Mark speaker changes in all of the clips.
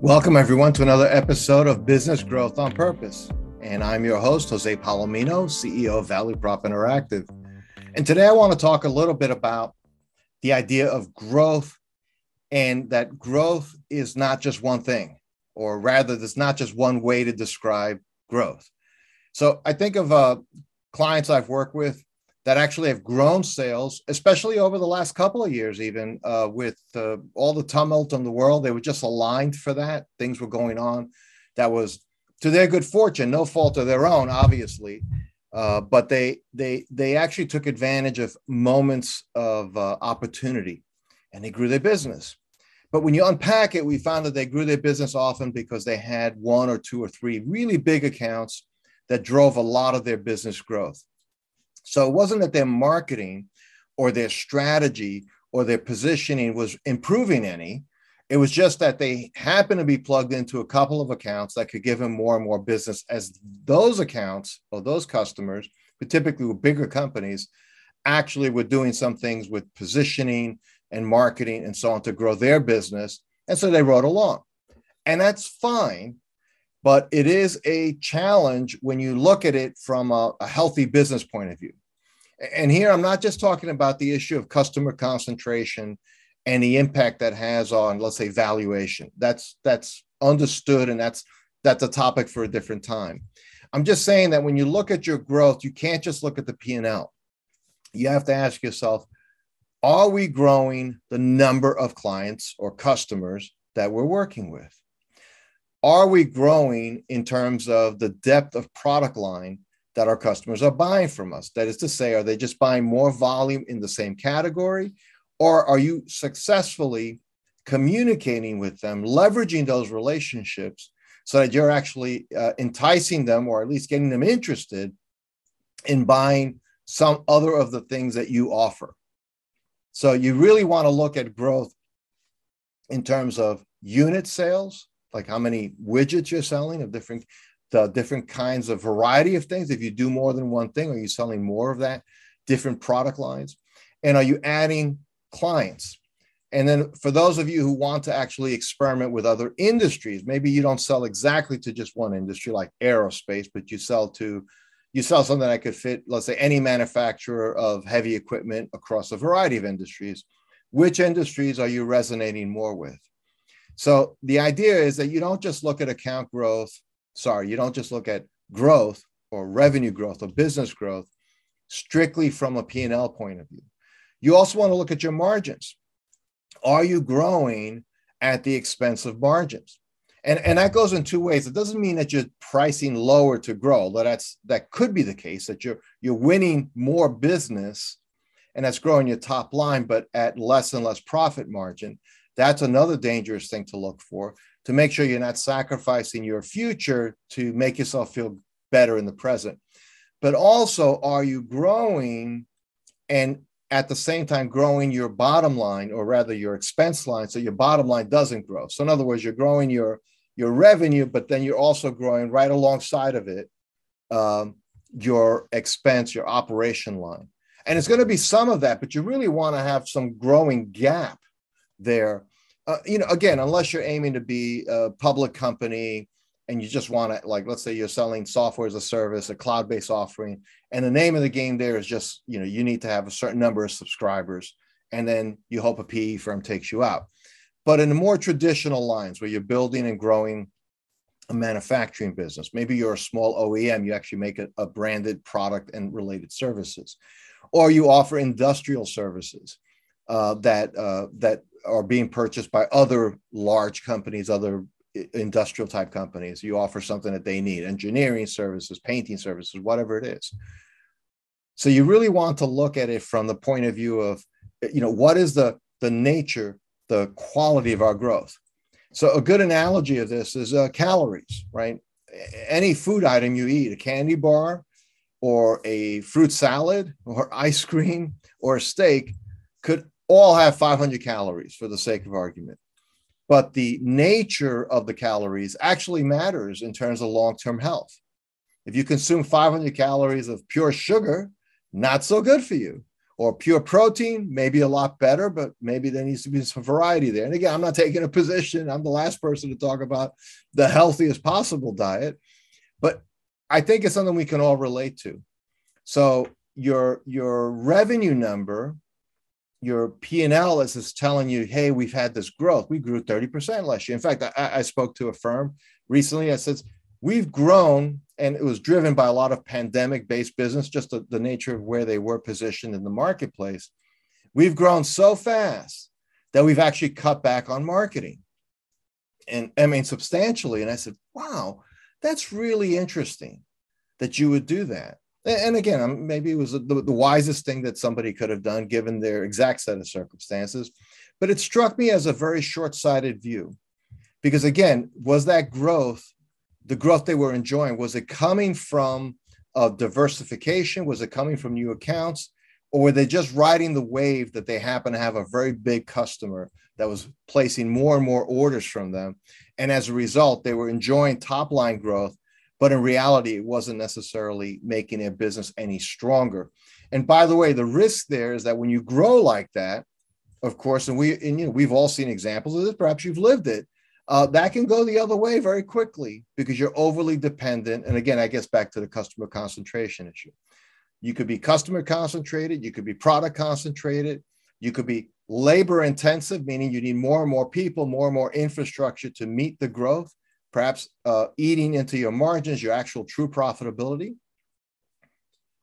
Speaker 1: Welcome, everyone, to another episode of Business Growth on Purpose. And I'm your host, Jose Palomino, CEO of ValueProp Interactive. And today I want to talk a little bit about the idea of growth and that growth is not just one thing, or rather, there's not just one way to describe growth. So I think of uh, clients I've worked with that actually have grown sales, especially over the last couple of years, even uh, with uh, all the tumult in the world. They were just aligned for that. Things were going on that was to their good fortune, no fault of their own, obviously. Uh, but they they they actually took advantage of moments of uh, opportunity, and they grew their business. But when you unpack it, we found that they grew their business often because they had one or two or three really big accounts that drove a lot of their business growth. So it wasn't that their marketing or their strategy or their positioning was improving any. It was just that they happened to be plugged into a couple of accounts that could give them more and more business as those accounts or those customers, but typically with bigger companies, actually were doing some things with positioning and marketing and so on to grow their business. And so they rode along. And that's fine but it is a challenge when you look at it from a, a, healthy business point of view. And here I'm not just talking about the issue of customer concentration and the impact that has on, let's say, valuation. That's that's understood and that's that's a topic for a different time. I'm just saying that when you look at your growth, you can't just look at the P&L. You have to ask yourself, are we growing the number of clients or customers that we're working with? Are we growing in terms of the depth of product line that our customers are buying from us? That is to say, are they just buying more volume in the same category? Or are you successfully communicating with them, leveraging those relationships so that you're actually uh, enticing them or at least getting them interested in buying some other of the things that you offer? So you really want to look at growth in terms of unit sales like how many widgets you're selling of different the different kinds of variety of things. If you do more than one thing are you selling more of that? Different product lines. And are you adding clients? And then for those of you who want to actually experiment with other industries maybe you don't sell exactly to just one industry like aerospace but you sell to you sell something that could fit let's say any manufacturer of heavy equipment across a variety of industries. Which industries are you resonating more with so the idea is that you don't just look at account growth, sorry, you don't just look at growth or revenue growth or business growth strictly from a P&L point of view. You also want to look at your margins. Are you growing at the expense of margins? And, and that goes in two ways. It doesn't mean that you're pricing lower to grow, although that's that could be the case that you're you're winning more business and that's growing your top line, but at less and less profit margin. That's another dangerous thing to look for to make sure you're not sacrificing your future to make yourself feel better in the present. But also, are you growing and at the same time growing your bottom line, or rather your expense line, so your bottom line doesn't grow? So, in other words, you're growing your your revenue, but then you're also growing right alongside of it um, your expense, your operation line. And it's going to be some of that, but you really want to have some growing gap there. Uh, you know, again, unless you're aiming to be a public company and you just want to, like, let's say you're selling software as a service, a cloud based offering, and the name of the game there is just, you know, you need to have a certain number of subscribers, and then you hope a PE firm takes you out. But in the more traditional lines where you're building and growing a manufacturing business, maybe you're a small OEM, you actually make a, a branded product and related services, or you offer industrial services uh, that uh, that are being purchased by other large companies, other industrial type companies. You offer something that they need, engineering services, painting services, whatever it is. So you really want to look at it from the point of view of, you know, what is the the nature, the quality of our growth. So a good analogy of this is uh, calories, right? Any food item you eat, a candy bar, or a fruit salad, or ice cream, or a steak, could all have 500 calories for the sake of argument. But the nature of the calories actually matters in terms of long term health. If you consume 500 calories of pure sugar, not so good for you. or pure protein, maybe a lot better, but maybe there needs to be some variety there. And again, I'm not taking a position. I'm the last person to talk about the healthiest possible diet, but I think it's something we can all relate to. So your your revenue number, your P and L is, is telling you, hey, we've had this growth. We grew 30% last year. In fact, I, I spoke to a firm recently. I said, we've grown and it was driven by a lot of pandemic based business just the, the, nature of where they were positioned in the marketplace we've grown so fast that we've actually cut back on marketing and i mean substantially and i said wow that's really interesting that you would do that and again maybe it was the, the wisest thing that somebody could have done given their exact set of circumstances. But it struck me as a very short-sighted view. Because again was that growth the growth they were enjoying was it coming from uh, diversification? Was it coming from new accounts? Or were they just riding the wave that they happen to have a very big customer that was placing more and more orders from them? And as a result they were enjoying top line growth but in reality it wasn't necessarily making their business any stronger and by the way the risk there is that when you grow like that of course and we and you know we've all seen examples of this perhaps you've lived it uh, that can go the other way very quickly because you're overly dependent. And again, I guess back to the customer concentration issue. You could be customer concentrated, you could be product concentrated, you could be labor intensive, meaning you need more and more people, more and more infrastructure to meet the growth, perhaps uh, eating into your margins, your actual true profitability.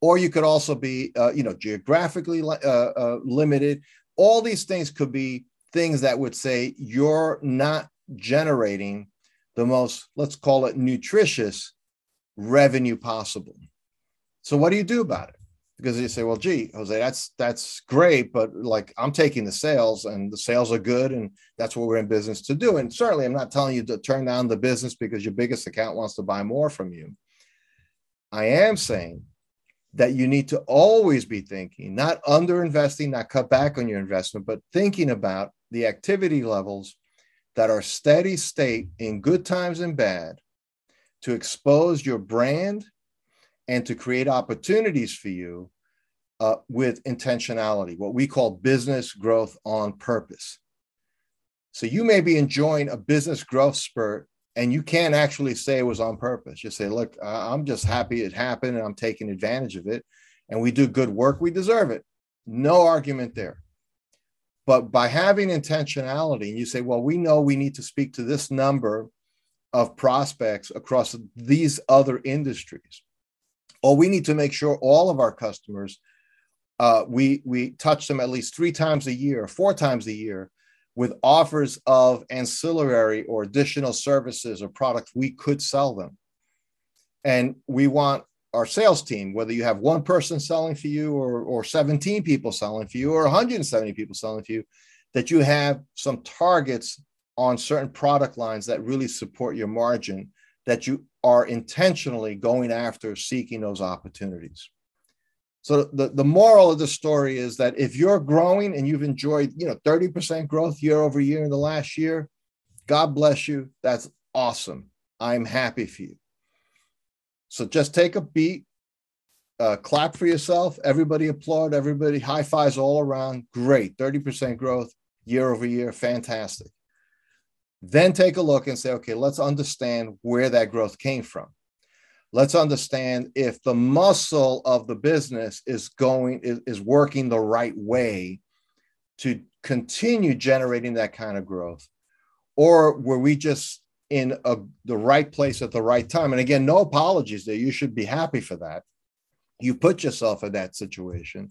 Speaker 1: Or you could also be, uh, you know, geographically uh, uh, limited. All these things could be things that would say you're not generating the most, let's call it nutritious revenue possible. So what do you do about it? Because you say, well, gee, Jose, that's that's great, but like I'm taking the sales and the sales are good, and that's what we're in business to do. And certainly I'm not telling you to turn down the business because your biggest account wants to buy more from you. I am saying that you need to always be thinking, not under investing, not cut back on your investment, but thinking about the activity levels that are steady state in good times and bad to expose your brand and to create opportunities for you uh, with intentionality, what we call business growth on purpose. So you may be enjoying a business growth spurt and you can't actually say it was on purpose. You say, look, I'm just happy it happened and I'm taking advantage of it. And we do good work, we deserve it. No argument there. But by having intentionality, and you say, well, we know we need to speak to this number of prospects across these other industries, or we need to make sure all of our customers, uh, we, we touch them at least three times a year, four times a year with offers of ancillary or additional services or products we could sell them. And we want our sales team, whether you have one person selling for you or, or 17 people selling for you or 170 people selling for you, that you have some targets on certain product lines that really support your margin, that you are intentionally going after seeking those opportunities. So the, the moral of the story is that if you're growing and you've enjoyed, you know, 30% growth year over year in the last year, God bless you. That's awesome. I'm happy for you. So just take a beat, uh, clap for yourself. Everybody applaud. Everybody high fives all around. Great, thirty percent growth year over year. Fantastic. Then take a look and say, okay, let's understand where that growth came from. Let's understand if the muscle of the business is going is, is working the right way to continue generating that kind of growth, or were we just in a, the right place at the right time. And again, no apologies there. You should be happy for that. You put yourself in that situation.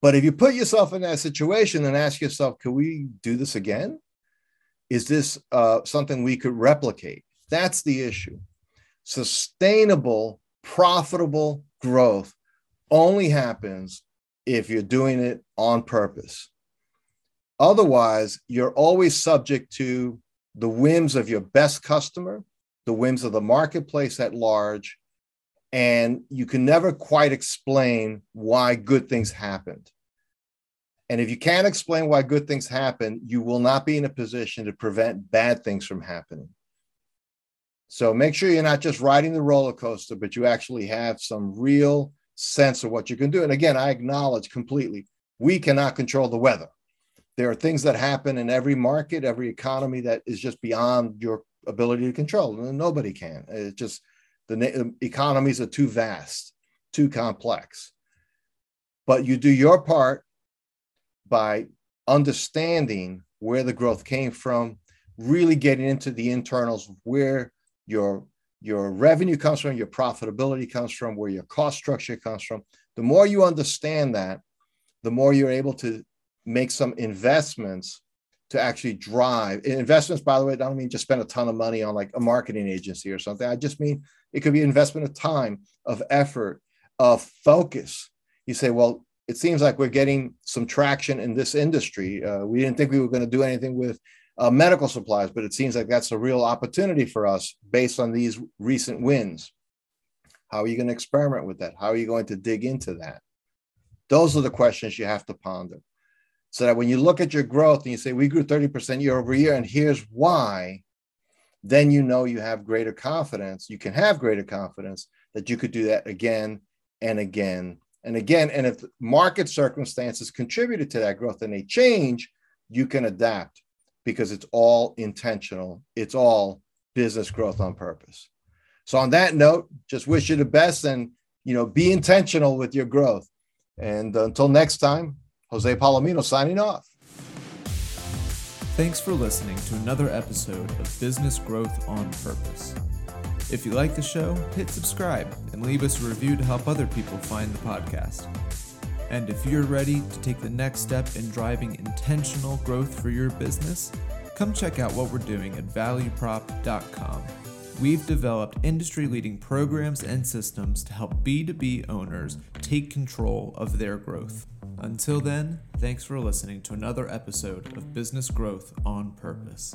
Speaker 1: But if you put yourself in that situation and ask yourself, can we do this again? Is this uh, something we could replicate? That's the issue. Sustainable, profitable growth only happens if you're doing it on purpose. Otherwise, you're always subject to the whims of your best customer, the whims of the marketplace at large, and you can never quite explain why good things happened. And if you can't explain why good things happen, you will not be in a position to prevent bad things from happening. So make sure you're not just riding the roller coaster, but you actually have some real sense of what you can do. And again, I acknowledge completely we cannot control the weather. There are things that happen in every market, every economy that is just beyond your ability to control. And nobody can. It's just the um, economies are too vast, too complex. But you do your part by understanding where the growth came from, really getting into the internals where your your revenue comes from, your profitability comes from, where your cost structure comes from. The more you understand that, the more you're able to make some investments to actually drive investments. By the way, I don't mean just spend a ton of money on like a marketing agency or something. I just mean it could be investment of time, of effort, of focus. You say, well, it seems like we're getting some traction in this industry. Uh, we didn't think we were going to do anything with uh, medical supplies, but it seems like that's a real opportunity for us based on these recent wins. How are you going to experiment with that? How are you going to dig into that? Those are the questions you have to ponder. So that when you look at your growth and you say, we grew 30% year over year, and here's why, then you know you have greater confidence. You can have greater confidence that you could do that again and again and again. And if market circumstances contributed to that growth and they change, you can adapt because it's all intentional. It's all business growth on purpose. So on that note, just wish you the best and you know be intentional with your growth. And until next time, Jose Palomino signing off.
Speaker 2: Thanks for listening to another episode of Business Growth on Purpose. If you like the show, hit subscribe and leave us a review to help other people find the podcast. And if you're ready to take the next step in driving intentional growth for your business, come check out what we're doing at valueprop.com. We've developed industry leading programs and systems to help B2B owners take control of their growth. Until then, thanks for listening to another episode of Business Growth on Purpose.